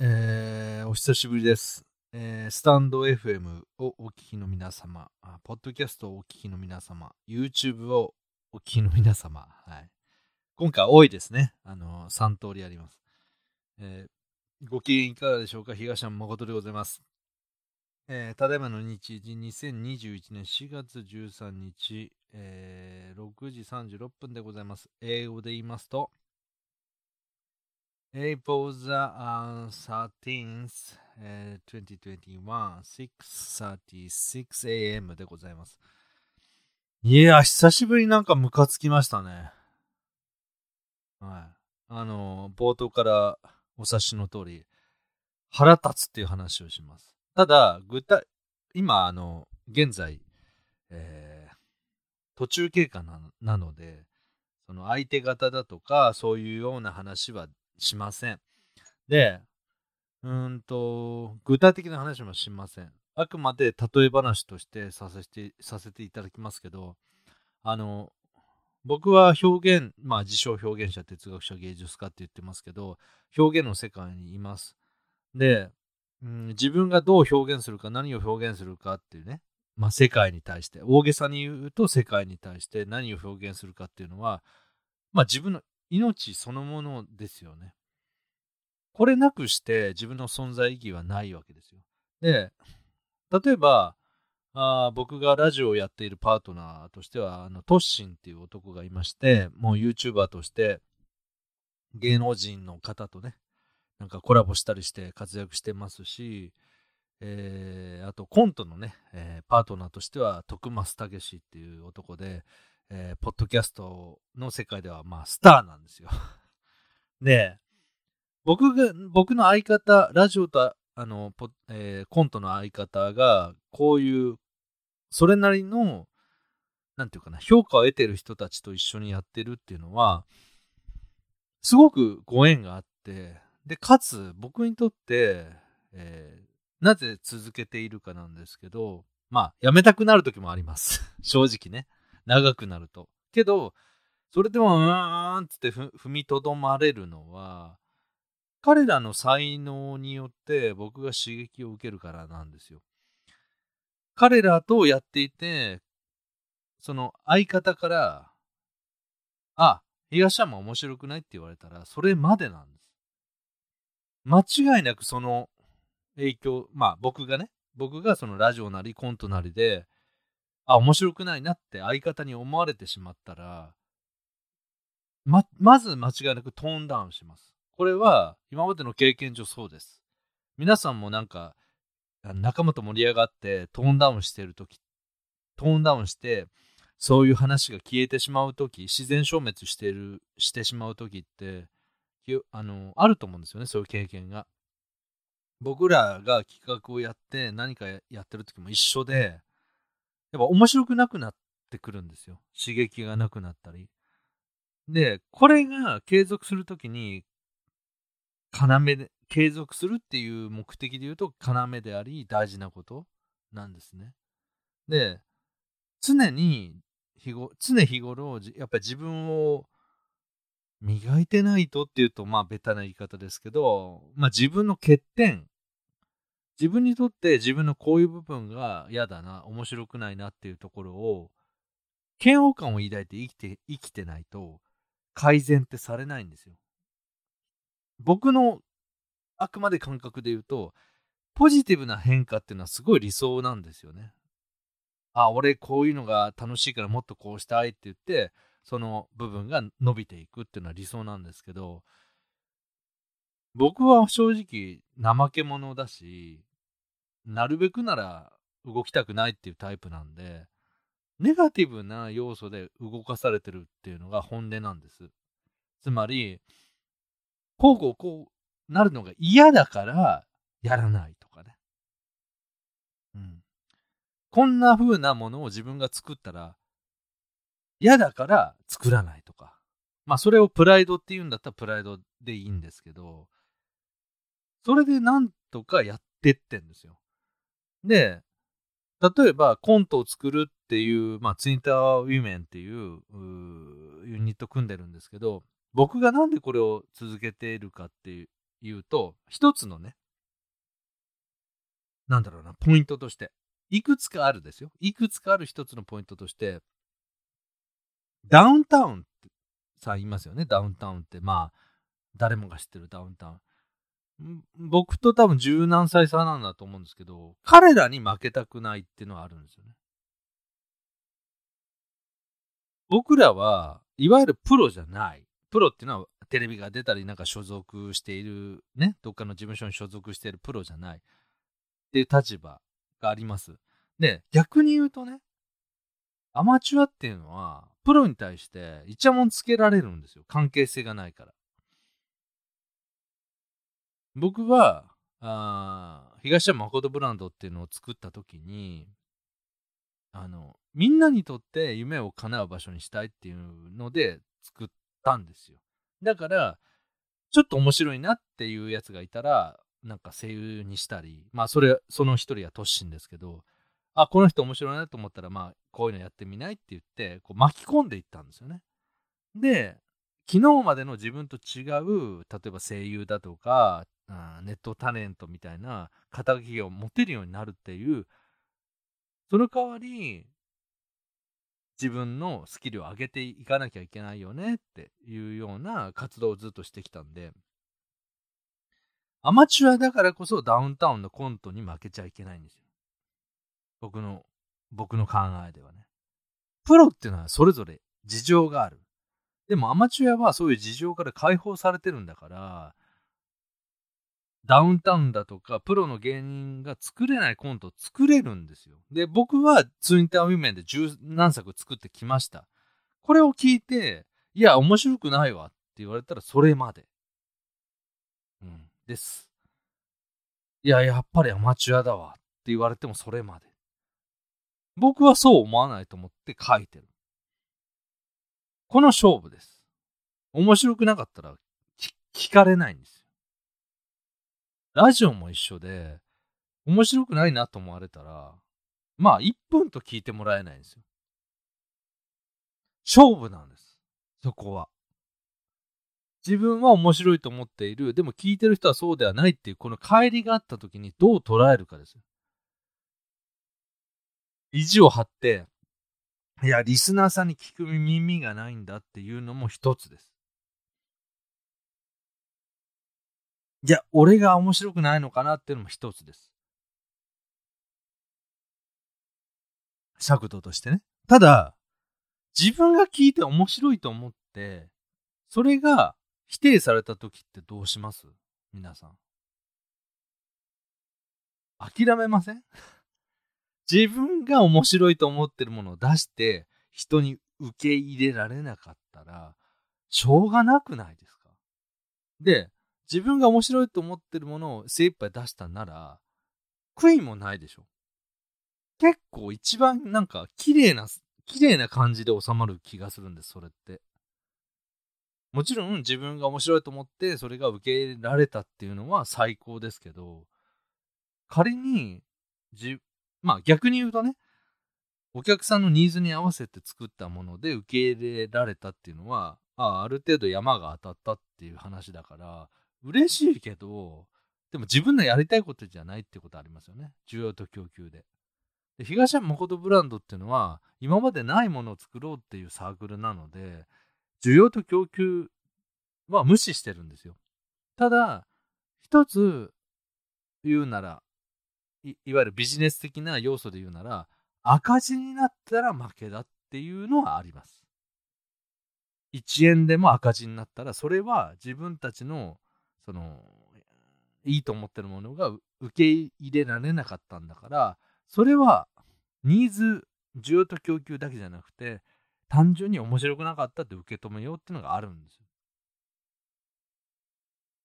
えー、お久しぶりです。えー、スタンド FM をお聞きの皆様、ポッドキャストをお聞きの皆様、YouTube をお聞きの皆様、はい。今回多いですね。あの、3通りあります。えー、ご機嫌いかがでしょうか？東山誠でございます。えー、ただいまの日時、2021年4月13日、えー、6時36分でございます。英語で言いますと、April the uh, 13th, uh, 2021, 6.36 a.m. でございます。いや、久しぶりなんかムカつきましたね。はい。あの、冒頭からお察しの通り、腹立つっていう話をします。ただ、具体、今、あの、現在、えー、途中経過ななので、その相手方だとか、そういうような話はしません。で、うーんと、具体的な話もしません。あくまで例え話としてさせて、させていただきますけど、あの、僕は表現、まあ自称表現者、哲学者、芸術家って言ってますけど、表現の世界にいます。で、うん、自分がどう表現するか、何を表現するかっていうね、まあ世界に対して、大げさに言うと世界に対して何を表現するかっていうのは、まあ自分の命そのものですよね。これなくして自分の存在意義はないわけですよ。で、例えば、あ僕がラジオをやっているパートナーとしては、あのトッシンっていう男がいまして、もう YouTuber として芸能人の方とね、なんかコラボしたりして活躍してますし、えー、あとコントのね、えー、パートナーとしては徳増武っていう男で、えー、ポッドキャストの世界ではまあスターなんですよ。で、僕が、僕の相方、ラジオとあの、ポえー、コントの相方が、こういう、それなりの、なんていうかな、評価を得てる人たちと一緒にやってるっていうのは、すごくご縁があって、で、かつ僕にとって、えー、なぜ続けているかなんですけど、まあ、やめたくなる時もあります。正直ね。長くなると。けど、それでも、うーんって踏みとどまれるのは、彼らの才能によって僕が刺激を受けるからなんですよ。彼らとやっていて、その相方から、あ、東山面白くないって言われたら、それまでなんです。間違いなくその影響、まあ僕がね、僕がそのラジオなりコントなりで、あ、面白くないなって相方に思われてしまったら、ま、まず間違いなくトーンダウンします。これは今までの経験上そうです。皆さんもなんか仲間と盛り上がってトーンダウンしてるとき、トーンダウンしてそういう話が消えてしまうとき、自然消滅してる、してしまうときって、あの、あると思うんですよね、そういう経験が。僕らが企画をやって何かやってるときも一緒で、やっぱ面白くなくなってくるんですよ。刺激がなくなったり。で、これが継続するときに要で、継続するっていう目的で言うと要であり大事なことなんですね。で、常に日ご、常日頃、やっぱり自分を磨いてないとっていうと、まあ、ベタな言い方ですけど、まあ、自分の欠点、自分にとって自分のこういう部分が嫌だな、面白くないなっていうところを、嫌悪感を抱いて生きて、生きてないと、改善ってされないんですよ。僕のあくまで感覚で言うと、ポジティブな変化っていうのはすごい理想なんですよね。あ、俺こういうのが楽しいからもっとこうしたいって言って、その部分が伸びていくっていうのは理想なんですけど、僕は正直怠け者だし、なるべくなら動きたくないっていうタイプなんで、ネガティブな要素で動かされてるっていうのが本音なんです。つまり、こうこうこうなるのが嫌だからやらないとかね。うん。こんな風なものを自分が作ったら嫌だから作らないとか。まあそれをプライドって言うんだったらプライドでいいんですけど、それでなんとかやってってんですよ。で、例えばコントを作るっていう、まあツイッターウィメンっていうユニット組んでるんですけど、僕がなんでこれを続けているかって言うと、一つのね、なんだろうな、ポイントとして、いくつかあるですよ。いくつかある一つのポイントとして、ダウンタウンってさ、言いますよね。ダウンタウンって。まあ、誰もが知ってるダウンタウン。僕と多分十何歳差なんだと思うんですけど、彼らに負けたくないっていうのはあるんですよね。僕らはいわゆるプロじゃない。プロっていうのはテレビが出たりなんか所属しているね、どっかの事務所に所属しているプロじゃないっていう立場があります。で、逆に言うとね、アマチュアっていうのはプロに対してイチャモンつけられるんですよ。関係性がないから。僕は、あ東山誠ブランドっていうのを作った時に、あの、みんなにとって夢を叶う場所にしたいっていうので作ったんですよ。だから、ちょっと面白いなっていうやつがいたら、なんか声優にしたり、まあそれ、その一人はトッシンですけど、あ、この人面白いなと思ったら、まあこういうのやってみないって言って、こう巻き込んでいったんですよね。で、昨日までの自分と違う、例えば声優だとか、ネットタレントみたいな肩書きを持てるようになるっていう、その代わり、自分のスキルを上げていかなきゃいけないよねっていうような活動をずっとしてきたんで、アマチュアだからこそダウンタウンのコントに負けちゃいけないんですよ。僕の、僕の考えではね。プロっていうのはそれぞれ事情がある。でもアマチュアはそういう事情から解放されてるんだから、ダウンタウンだとか、プロの芸人が作れないコントを作れるんですよ。で、僕はツインターウィメンで十何作作ってきました。これを聞いて、いや、面白くないわって言われたらそれまで。うん、です。いや、やっぱりアマチュアだわって言われてもそれまで。僕はそう思わないと思って書いてる。この勝負です。面白くなかったら聞かれないんです。ラジオも一緒で、面白くないなと思われたら、まあ、1分と聞いてもらえないんですよ。勝負なんです。そこは。自分は面白いと思っている。でも聞いてる人はそうではないっていう、この帰りがあった時にどう捉えるかですよ。意地を張って、いや、リスナーさんに聞く耳がないんだっていうのも一つです。いや、俺が面白くないのかなっていうのも一つです。尺度としてね。ただ、自分が聞いて面白いと思って、それが否定された時ってどうします？皆さん。諦めません？自分が面白いと思ってるものを出して人に受け入れられなかったらしょうがなくないですか？で、自分が面白いと思ってるものを精一杯出したなら、悔いもないでしょ。結構一番なんか綺麗な、綺麗な感じで収まる気がするんです、それって。もちろん自分が面白いと思ってそれが受け入れられたっていうのは最高ですけど、仮に、じ、まあ逆に言うとね、お客さんのニーズに合わせて作ったもので受け入れられたっていうのは、ああ、ある程度山が当たったっていう話だから、嬉しいけど、でも自分のやりたいことじゃないってことありますよね。需要と供給で。で東山誠ブランドっていうのは、今までないものを作ろうっていうサークルなので、需要と供給は無視してるんですよ。ただ、一つ言うならい、いわゆるビジネス的な要素で言うなら、赤字になったら負けだっていうのはあります。1円でも赤字になったら、それは自分たちのそのいいと思ってるものが受け入れられなかったんだからそれはニーズ需要と供給だけじゃなくて単純に面白くなかったって受け止めようっていうのがあるんですよ。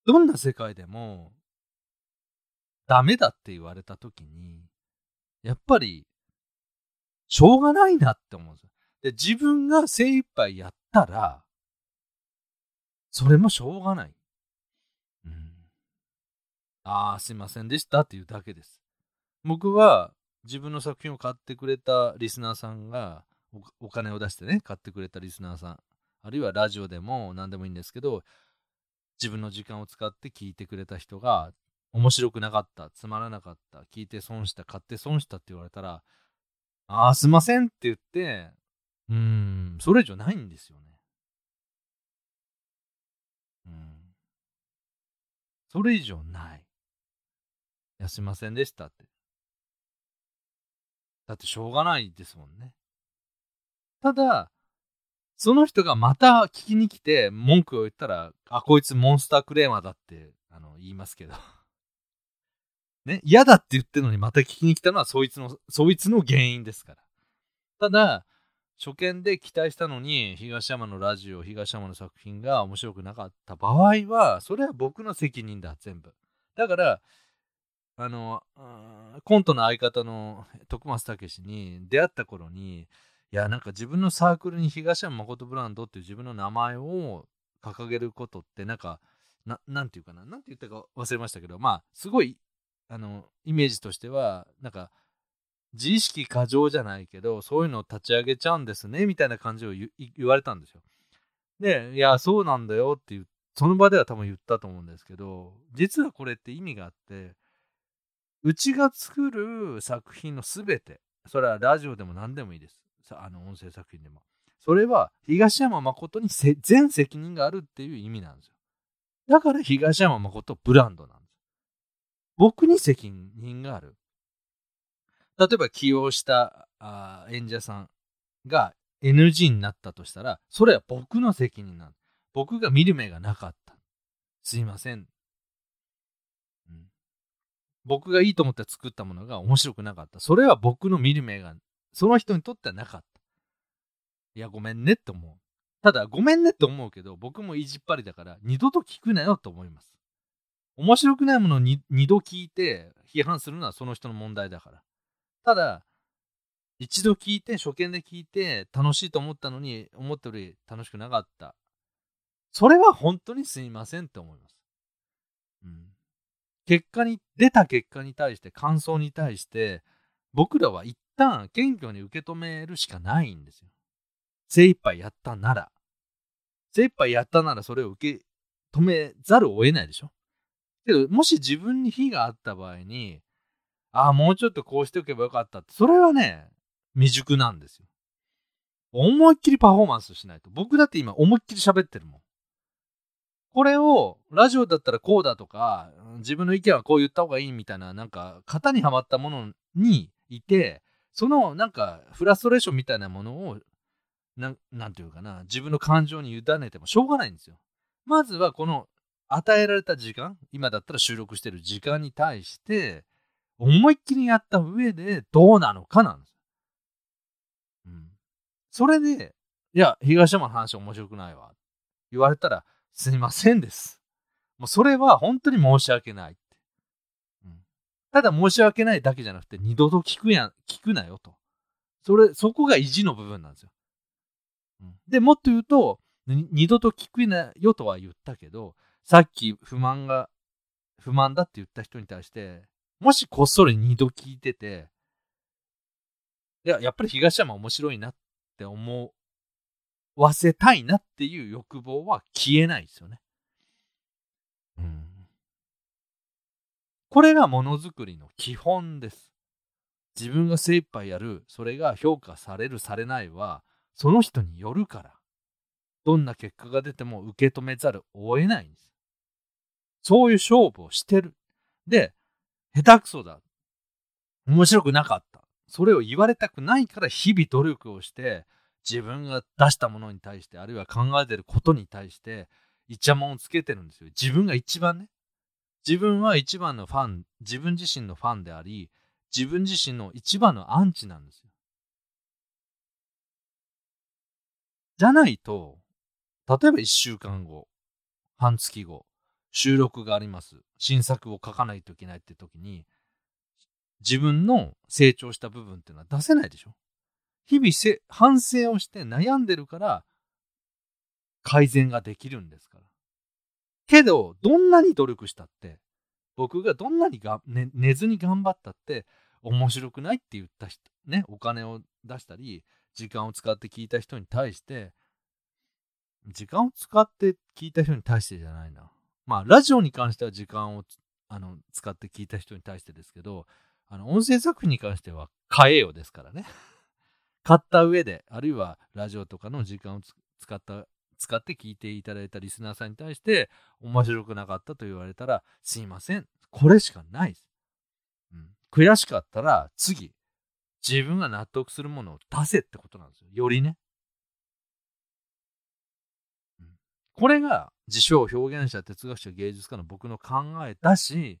どんな世界でもダメだって言われた時にやっぱりしょうがないなって思うんですよ。で自分が精一杯やったらそれもしょうがない。ああ、すいませんでしたっていうだけです。僕は自分の作品を買ってくれたリスナーさんがお金を出してね、買ってくれたリスナーさん、あるいはラジオでも何でもいいんですけど、自分の時間を使って聞いてくれた人が、面白くなかった、つまらなかった、聞いて損した、買って損したって言われたら、ああ、すいませんって言って、うーん、それ以上ないんですよね。うん。それ以上ない。いや、すいませんでしたって。だってしょうがないですもんね。ただ、その人がまた聞きに来て文句を言ったら、あ、こいつモンスタークレーマーだってあの言いますけど。ね、嫌だって言ってるのにまた聞きに来たのはそいつの、そいつの原因ですから。ただ、初見で期待したのに、東山のラジオ、東山の作品が面白くなかった場合は、それは僕の責任だ、全部。だから、あの、コントの相方の徳松武に出会った頃に、いや、なんか自分のサークルに東山誠ブランドっていう自分の名前を掲げることって、なんか、ななんていうかな、なんて言ったか忘れましたけど、まあ、すごいあの、イメージとしては、なんか、自意識過剰じゃないけど、そういうのを立ち上げちゃうんですね、みたいな感じを言われたんですよ。で、いや、そうなんだよっていう、その場では多分言ったと思うんですけど、実はこれって意味があって、うちが作る作品のすべて、それはラジオでも何でもいいです。あの、音声作品でも。それは東山誠に全責任があるっていう意味なんですよ。だから東山誠ブランドなんです。僕に責任がある。例えば起用したあ演者さんが NG になったとしたら、それは僕の責任なんです僕が見る目がなかった。すいませ。ん、僕がいいと思って作ったものが面白くなかった。それは僕の見る目が、その人にとってはなかった。いや、ごめんねって思う。ただ、ごめんねって思うけど、僕も意地っ張りだから、二度と聞くなよと思います。面白くないものを二度聞いて批判するのはその人の問題だから。ただ、一度聞いて、初見で聞いて、楽しいと思ったのに、思ったより楽しくなかった。それは本当にすいませんって思います。うん。結果に、出た結果に対して、感想に対して、僕らは一旦謙虚に受け止めるしかないんですよ。精一杯やったなら。精一杯やったならそれを受け止めざるを得ないでしょけど、もし自分に非があった場合に、ああ、もうちょっとこうしておけばよかったって、それはね、未熟なんですよ。思いっきりパフォーマンスしないと。僕だって今思いっきり喋ってるもん。これを、ラジオだったらこうだとか、自分の意見はこう言った方がいいみたいな、なんか、型にはまったものにいて、その、なんか、フラストレーションみたいなものを、ななんていうかな、自分の感情に委ねてもしょうがないんですよ。まずはこの与えられた時間、今だったら収録してる時間に対して、思いっきりやった上でどうなのかなんです。うん。それで、いや、東山の話面白くないわ。言われたら、すいませんです。もうそれは本当に申し訳ないって。うん、ただ申し訳ないだけじゃなくて、二度と聞くやん、聞くなよと。それ、そこが意地の部分なんですよ。うん、で、もっと言うと、二度と聞くなよとは言ったけど、さっき不満が、不満だって言った人に対して、もしこっそり二度聞いてて、いや、やっぱり東山面白いなって思わせたいなっていう欲望は消えないですよね。うん。これがものづくりの基本です。自分が精一杯やる、それが評価される、されないは、その人によるから。どんな結果が出ても受け止めざるを得ないんです。そういう勝負をしてる。で、下手くそだ。面白くなかった。それを言われたくないから日々努力をして、自分が出したものに対して、あるいは考えてることに対して、イチャモンをつけてるんですよ。自分が一番ね。自分は一番のファン、自分自身のファンであり、自分自身の一番のアンチなんですよ。じゃないと、例えば一週間後、半月後、収録があります。新作を書かないといけないって時に、自分の成長した部分っていうのは出せないでしょ日々せ反省をして悩んでるから改善ができるんですから。けど、どんなに努力したって、僕がどんなにが、ね、寝ずに頑張ったって、面白くないって言った人、ね、お金を出したり、時間を使って聞いた人に対して、時間を使って聞いた人に対してじゃないな。まあ、ラジオに関しては時間をあの使って聞いた人に対してですけど、あの、音声作品に関しては買えよですからね。買った上で、あるいはラジオとかの時間を使った、使って聞いていただいたリスナーさんに対して、面白くなかったと言われたら、すいません。これしかないです。うん、悔しかったら、次、自分が納得するものを出せってことなんですよ。よりね。うん、これが自称表現者、哲学者、芸術家の僕の考えだし、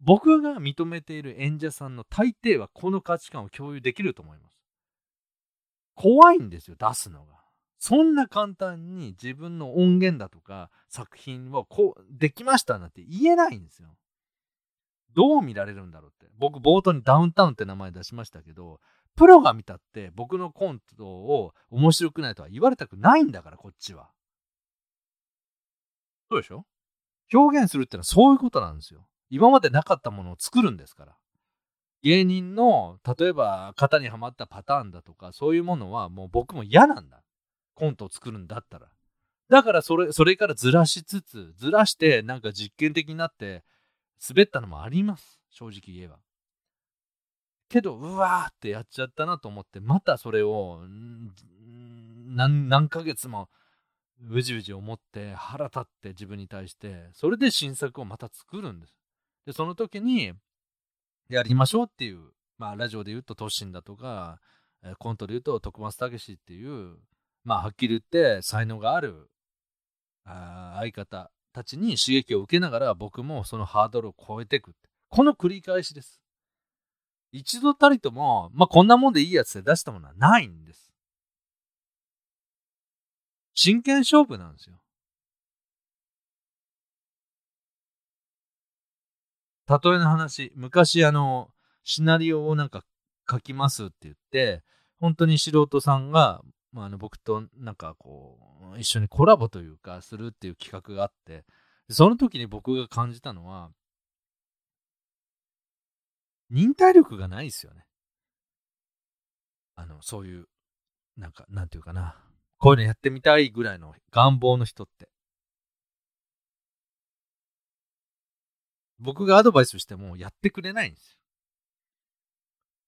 僕が認めている演者さんの大抵はこの価値観を共有できると思います。怖いんですよ、出すのが。そんな簡単に自分の音源だとか作品をこう、できましたなんて言えないんですよ。どう見られるんだろうって。僕冒頭にダウンタウンって名前出しましたけど、プロが見たって僕のコントを面白くないとは言われたくないんだから、こっちは。そうでしょ？表現するってのはそういうことなんですよ。今までなかったものを作るんですから。芸人の、例えば型にはまったパターンだとか、そういうものはもう僕も嫌なんだ。コントを作るんだったら。だからそれ、それからずらしつつ、ずらしてなんか実験的になって滑ったのもあります。正直言えば。けど、うわーってやっちゃったなと思って、またそれを、何、何ヶ月も、うじうじ思って腹立って自分に対してそれで新作をまた作るんですでその時にやりましょうっていうまあラジオで言うとトシンだとかコントで言うと徳松武史っていうまあはっきり言って才能があるあ相方たちに刺激を受けながら僕もそのハードルを超えていく。この繰り返しです。一度たりとも、まあ、こんなもんでいいやつで出したものはないんです。真剣勝負なんですよ。例えの話、昔あの、シナリオをなんか書きますって言って、本当に素人さんがまあ、あの僕となんかこう一緒にコラボというかするっていう企画があってその時に僕が感じたのは忍耐力がないですよね。あのそういうなんかなんていうかなこういうのやってみたいぐらいの願望の人って。僕がアドバイスしてもやってくれないんですよ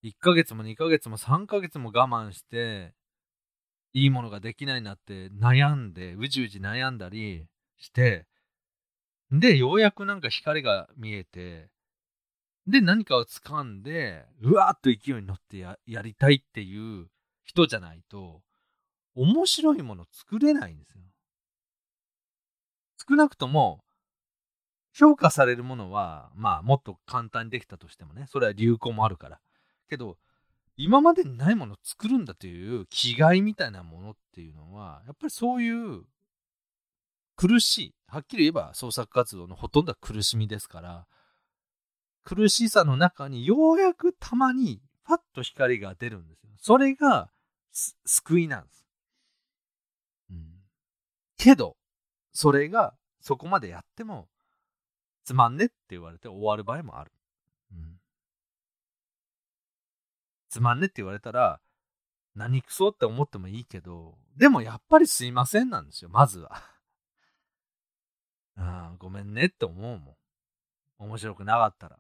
1ヶ月も2ヶ月も3ヶ月も我慢していいものができないなって悩んで、うじうじ悩んだりして、で、ようやくなんか光が見えて、で、何かを掴んで、うわーっと勢いに乗ってやりたいっていう人じゃないと、面白いもの作れないんですよ。少なくとも、評価されるものは、まあ、もっと簡単にできたとしてもね、それは流行もあるから。けど、今までにないものを作るんだという気概みたいなものっていうのはやっぱりそういう苦しいはっきり言えば創作活動のほとんどは苦しみですから苦しさの中にようやくたまにパッと光が出るんですよ。それが救いなんです、うん、けどそれがそこまでやってもつまんねって言われて終わる場合もある、うんつまんねって言われたら、何くそって思ってもいいけど、でもやっぱりすいませんなんですよ、まずは。ああ、ごめんねって思うもん。面白くなかったら。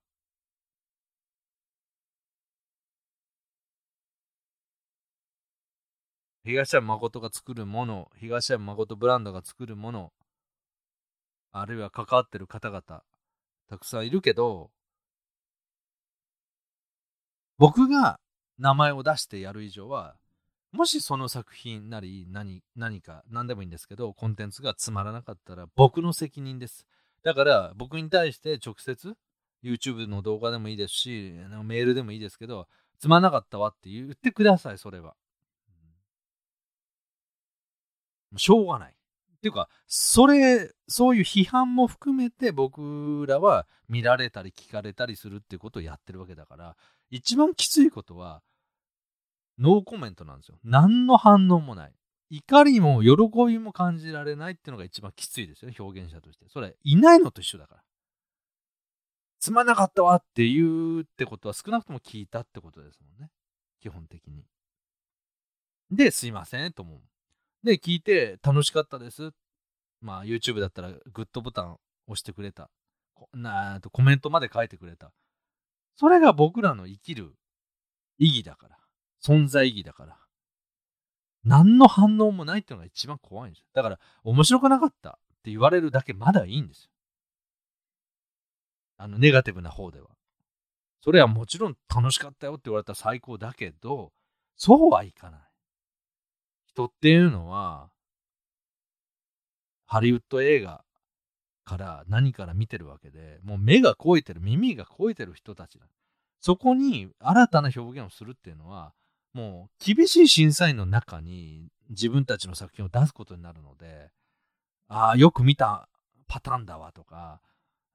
東山誠が作るもの、東山誠ブランドが作るもの、あるいは関わってる方々、たくさんいるけど、僕が名前を出してやる以上はもしその作品なり何何か何でもいいんですけどコンテンツがつまらなかったら僕の責任です。だから僕に対して直接 YouTube の動画でもいいですしメールでもいいですけどつまらなかったわって言ってくださいそれは、しょうがない。っていうかそれそういう批判も含めて僕らは見られたり聞かれたりするっていうことをやってるわけだから一番きついことは、ノーコメントなんですよ。何の反応もない。怒りも喜びも感じられないっていうのが一番きついですよね、表現者として。それ、いないのと一緒だから。つまんなかったわって言うってことは少なくとも聞いたってことですもんね。基本的に。で、すいませんと思う。で、聞いて楽しかったです。まあ YouTube だったらグッドボタン押してくれた。なとコメントまで書いてくれた。それが僕らの生きる意義だから。存在意義だから。何の反応もないっていうのが一番怖いんですよ。だから、面白くなかったって言われるだけまだいいんですよ。あの、ネガティブな方では。それはもちろん楽しかったよって言われたら最高だけど、そうはいかない。人っていうのは、ハリウッド映画から何から見てるわけで、もう目が肥えてる、耳が肥えてる人たちだ。そこに新たな表現をするっていうのは、もう厳しい審査員の中に自分たちの作品を出すことになるので、ああ、よく見たパターンだわとか、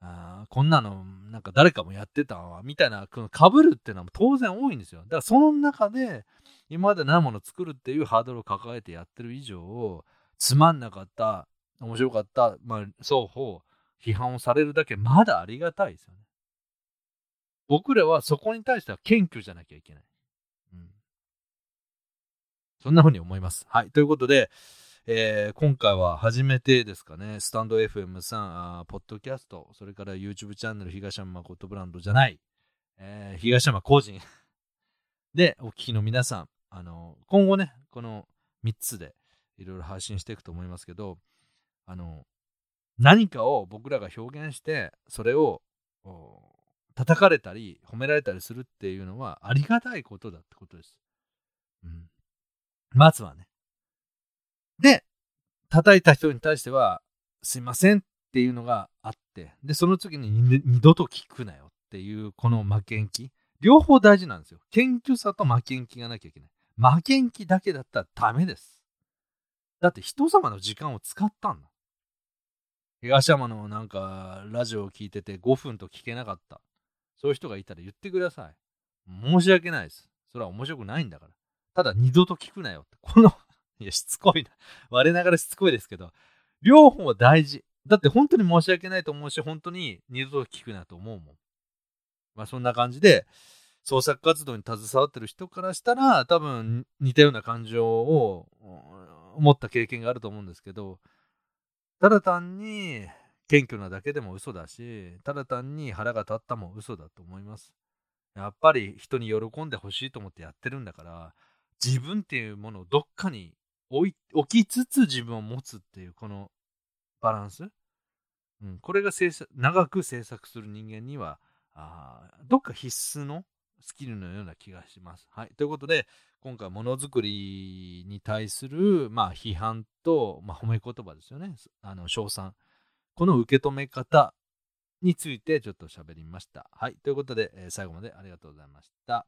あこんなのなんか誰かもやってたわみたいなかぶるっていうのは当然多いんですよだからその中で今までなもの作るっていうハードルを抱えてやってる以上つまんなかった面白かった、まあ、双方批判をされるだけまだありがたいですよね。僕らはそこに対しては謙虚じゃなきゃいけない、うん、そんな風に思います。はい。ということでえー、今回は初めてですかね、スタンド FM さん、あポッドキャスト、それから YouTube チャンネル東山誠ブランドじゃない、えー、東山個人 でお聞きの皆さん、あの、今後ね、この3つでいろいろ配信していくと思いますけど、あの、何かを僕らが表現して、それを叩かれたり褒められたりするっていうのはありがたいことだってことです。うん。まずはね。で、叩いた人に対しては、すいませんっていうのがあって、で、その次に二度と聞くなよっていう、この負けん気。両方大事なんですよ。謙虚さと負けん気がなきゃいけない。負けん気だけだったらダメです。だって人様の時間を使ったんだ。東山のなんかラジオを聞いてて5分と聞けなかった。そういう人がいたら言ってください。申し訳ないです。それは面白くないんだから。ただ二度と聞くなよって。この いや、しつこいな。我ながらしつこいですけど、両方は大事。だって本当に申し訳ないと思うし、本当に二度と聞くなと思うもん。まあそんな感じで、創作活動に携わってる人からしたら、多分似たような感情を持った経験があると思うんですけど、ただ単に謙虚なだけでも嘘だし、ただ単に腹が立ったも嘘だと思います。やっぱり人に喜んでほしいと思ってやってるんだから、自分っていうものをどっかに置きつつ自分を持つっていうこのバランス、うん、これが長く制作する人間にはあどっか必須のスキルのような気がします。はい、ということで今回ものづくりに対する、まあ、批判と、まあ、褒め言葉ですよねあの称賛この受け止め方についてちょっと喋りました。はいということで、えー、最後までありがとうございました。